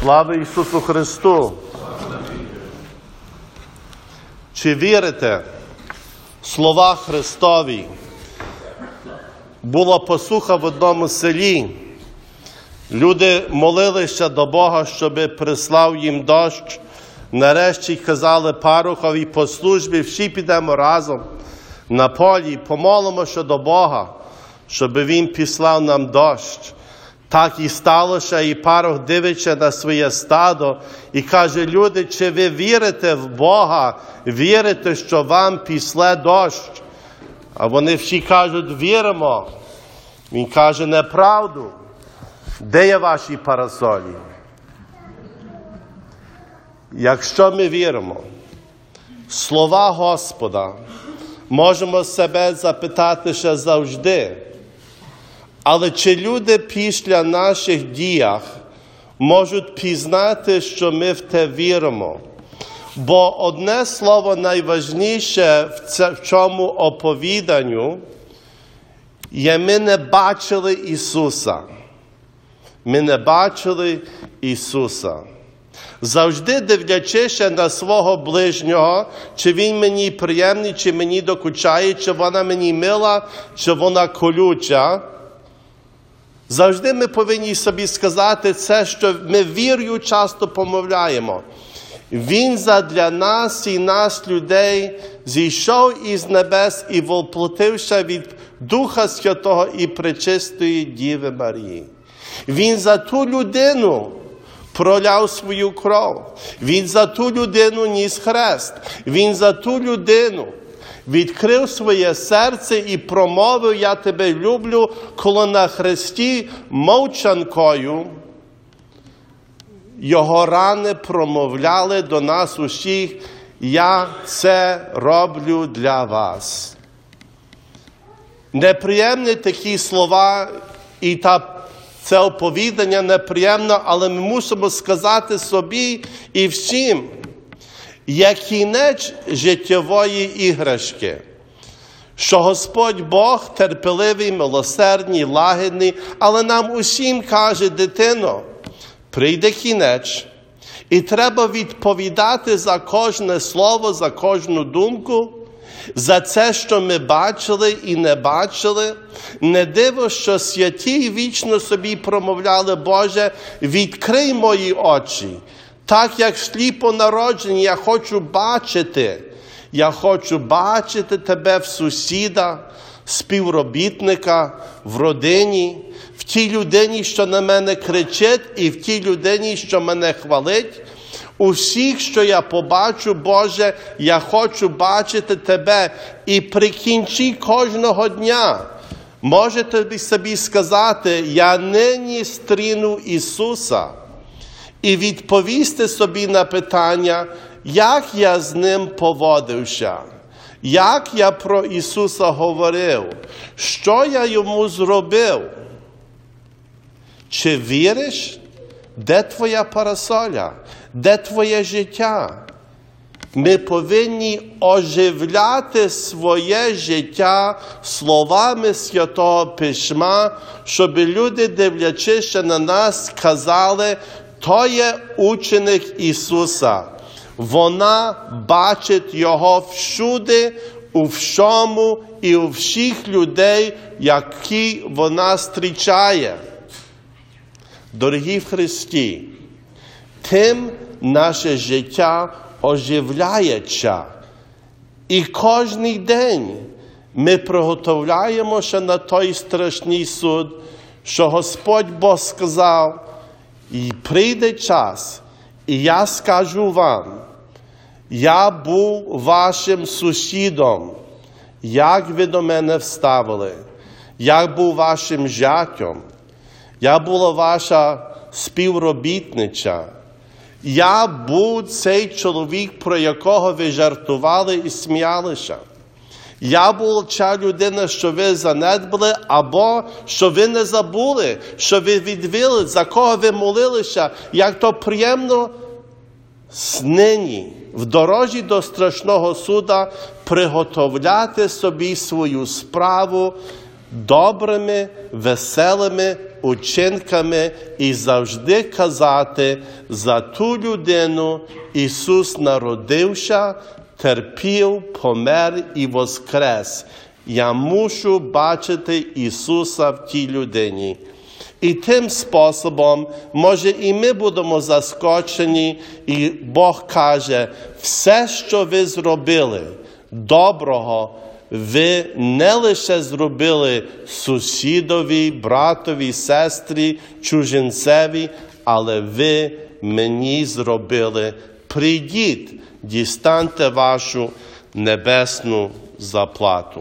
Слава Ісусу Христу! Чи вірите слова Христові? Була посуха в одному селі. Люди молилися до Бога, щоб прислав їм дощ. Нарешті казали парухові по службі, всі підемо разом на полі, помолимося до Бога, щоб Він післав нам дощ. Так і сталося, і парох дивиться на своє стадо і каже: люди, чи ви вірите в Бога, вірите, що вам післе дощ? А вони всі кажуть, віримо. Він каже неправду. Де є ваші парасолі? Якщо ми віримо, слова Господа, можемо себе запитати ще завжди. Але чи люди після наших діях можуть пізнати, що ми в те віримо? Бо одне слово найважніше в, цьому оповіданню є ми не бачили Ісуса. Ми не бачили Ісуса. Завжди дивлячися на свого ближнього, чи він мені приємний, чи мені докучає, чи вона мені мила, чи вона колюча. Завжди ми повинні собі сказати це, що ми вірою часто помовляємо. Він задля нас і нас, людей, зійшов із небес і воплотився від Духа Святого і Пречистої Діви Марії. Він за ту людину проляв свою кров. Він за ту людину ніс хрест. Він за ту людину відкрив своє серце і промовив Я тебе люблю, коли на хресті мовчанкою його рани промовляли до нас усіх, я це роблю для вас. Неприємні такі слова і та це оповідання неприємно, але ми мусимо сказати собі і всім, є кінець життєвої іграшки, що Господь Бог терпеливий, милосердний, лагідний, але нам усім каже, дитино, прийде кінець, і треба відповідати за кожне слово, за кожну думку. За це, що ми бачили і не бачили, не диво, що святі вічно собі промовляли, Боже, відкрий мої очі. Так як сліпо народжені, я хочу бачити. Я хочу бачити тебе в сусіда, співробітника, в родині, в тій людині, що на мене кричить, і в тій людині, що мене хвалить. Усіх, що я побачу, Боже, я хочу бачити Тебе і при кінці кожного дня. Можете собі сказати, я нині стріну Ісуса і відповісти собі на питання, як я з ним поводився, як я про Ісуса говорив, що я йому зробив? Чи віриш? Де твоя парасоля? Де твоє життя? Ми повинні оживляти своє життя словами Святого Письма, щоб люди, дивлячись на нас, казали, то є ученик Ісуса. Вона бачить Його всюди, у всьому і у всіх людей, які вона зустрічає. Дорогі в Христі, тим наше життя оживляється. І кожен день ми приготовляємося на той страшний суд, що Господь Бог сказав, і прийде час, і я скажу вам, я був вашим сусідом, як ви до мене вставили, як був вашим жаттям. Я була ваша співробітниця. Я був цей чоловік, про якого ви жартували і сміялися. Я була ця людина, що ви занедбали, або що ви не забули, що ви відвели, за кого ви молилися, як то приємно нині, в дорожі до страшного суда, приготовляти собі свою справу добрими, веселими учинками і завжди казати за ту людину Ісус народився, терпів, помер і воскрес. Я мушу бачити Ісуса в тій людині. І тим способом, може, і ми будемо заскочені, і Бог каже, все, що ви зробили доброго, ви не лише зробили сусідові, братові, сестрі, чужинцеві, але ви мені зробили. Прийдіть, дістаньте вашу небесну заплату.